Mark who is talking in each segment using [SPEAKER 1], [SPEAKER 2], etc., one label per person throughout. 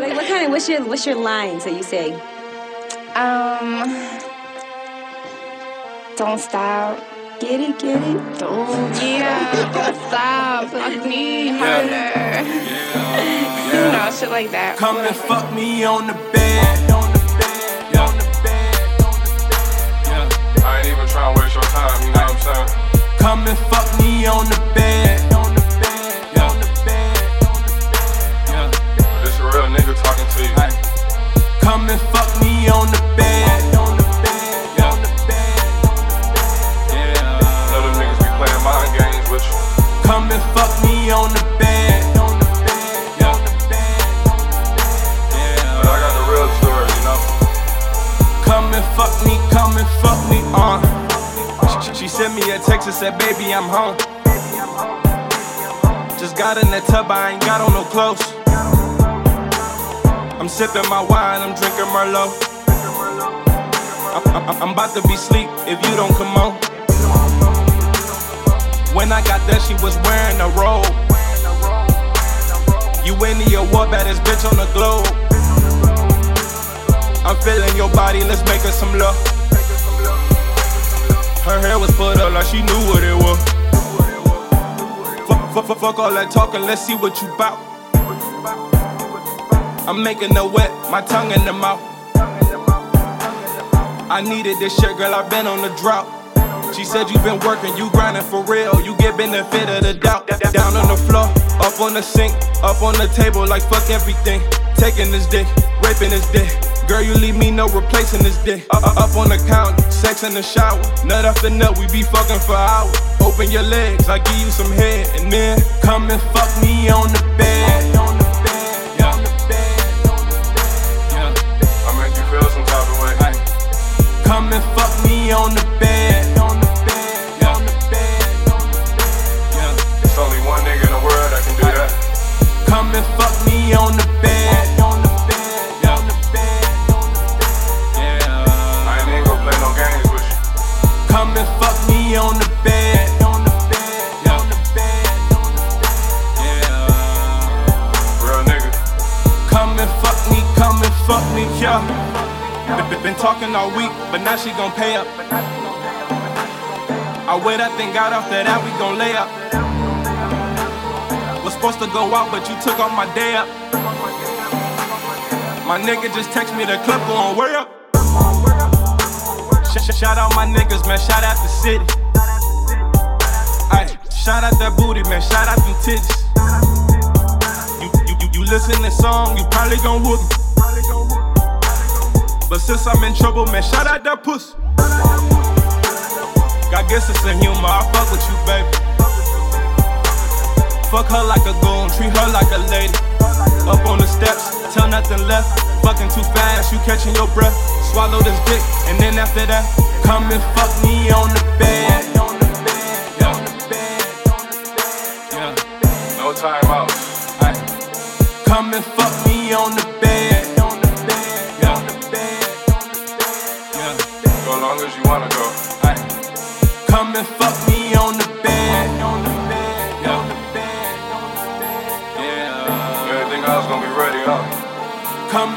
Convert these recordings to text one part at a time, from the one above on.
[SPEAKER 1] Like what kind of what's your what's your lines that you say?
[SPEAKER 2] Um, don't stop.
[SPEAKER 1] Get it, get it.
[SPEAKER 2] Don't yeah, don't stop. Fuck me harder. You know, shit like that.
[SPEAKER 3] Come and fuck me on the bed. On the bed. On the bed. On the bed.
[SPEAKER 4] Yeah. I ain't even trying to waste your time, you know what I'm saying?
[SPEAKER 3] Come and fuck me on the bed. Sent me a text and said, baby, I'm home. Just got in that tub, I ain't got on no clothes. I'm sipping my wine, I'm drinking Merlot. I'm, I'm, I'm about to be sleep if you don't come on. When I got there, she was wearing a robe. You in the award baddest bitch on the globe. I'm feeling your body, let's make her some love. Her hair was put up like she knew what it was. Fuck, fuck, fuck, fuck all that talking, let's see what you bout. I'm making her wet, my tongue in the mouth. I needed this shit, girl, I've been on the drought. She said you been working, you grinding for real. You get benefit of the doubt. Down on the floor, up on the sink, up on the table, like fuck everything. Taking this dick, raping this dick. Girl, you leave me no replacing this dick. Up, up on the counter, sex in the shower. Nut after nut, we be fucking for hours. Open your legs, I give you some head, and then come and fuck me on the bed. Yeah. Been, talking all week, but now she gon' pay up. I wear that thing out after that, we gon' lay up. Was supposed to go out, but you took off my day up. My nigga just text me the clip on where up. Sh- sh- shout out my niggas, man, shout out the city. Ay, shout out that booty, man, shout out them titties. You, you, you, you listen to song, you probably gon' whoop. But since I'm in trouble, man, shout out that pussy. I guess it's a humor, I fuck with you, baby. Fuck her like a goon, treat her like a lady. Up on the steps, tell nothing left. Fucking too fast, you catching your breath. Swallow this dick, and then after that, come and fuck me. On the bed,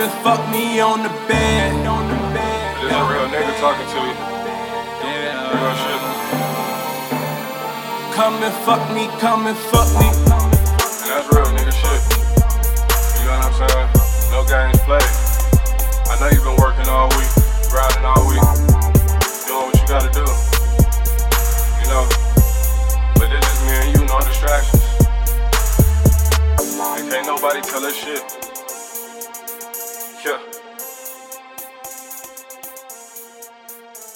[SPEAKER 3] And fuck me on the bed. On the bed.
[SPEAKER 4] This a real nigga talking to you.
[SPEAKER 3] Yeah.
[SPEAKER 4] Real shit.
[SPEAKER 3] Come and fuck me. Come and fuck me.
[SPEAKER 4] And that's real nigga shit. You know what I'm saying? No games played. I know you've been working all week, grinding all week, doing what you gotta do. You know? But this is me and you, no distractions. And can't nobody tell us shit. Yeah.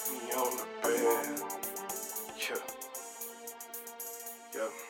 [SPEAKER 4] Me on the bed. Yeah. Yeah.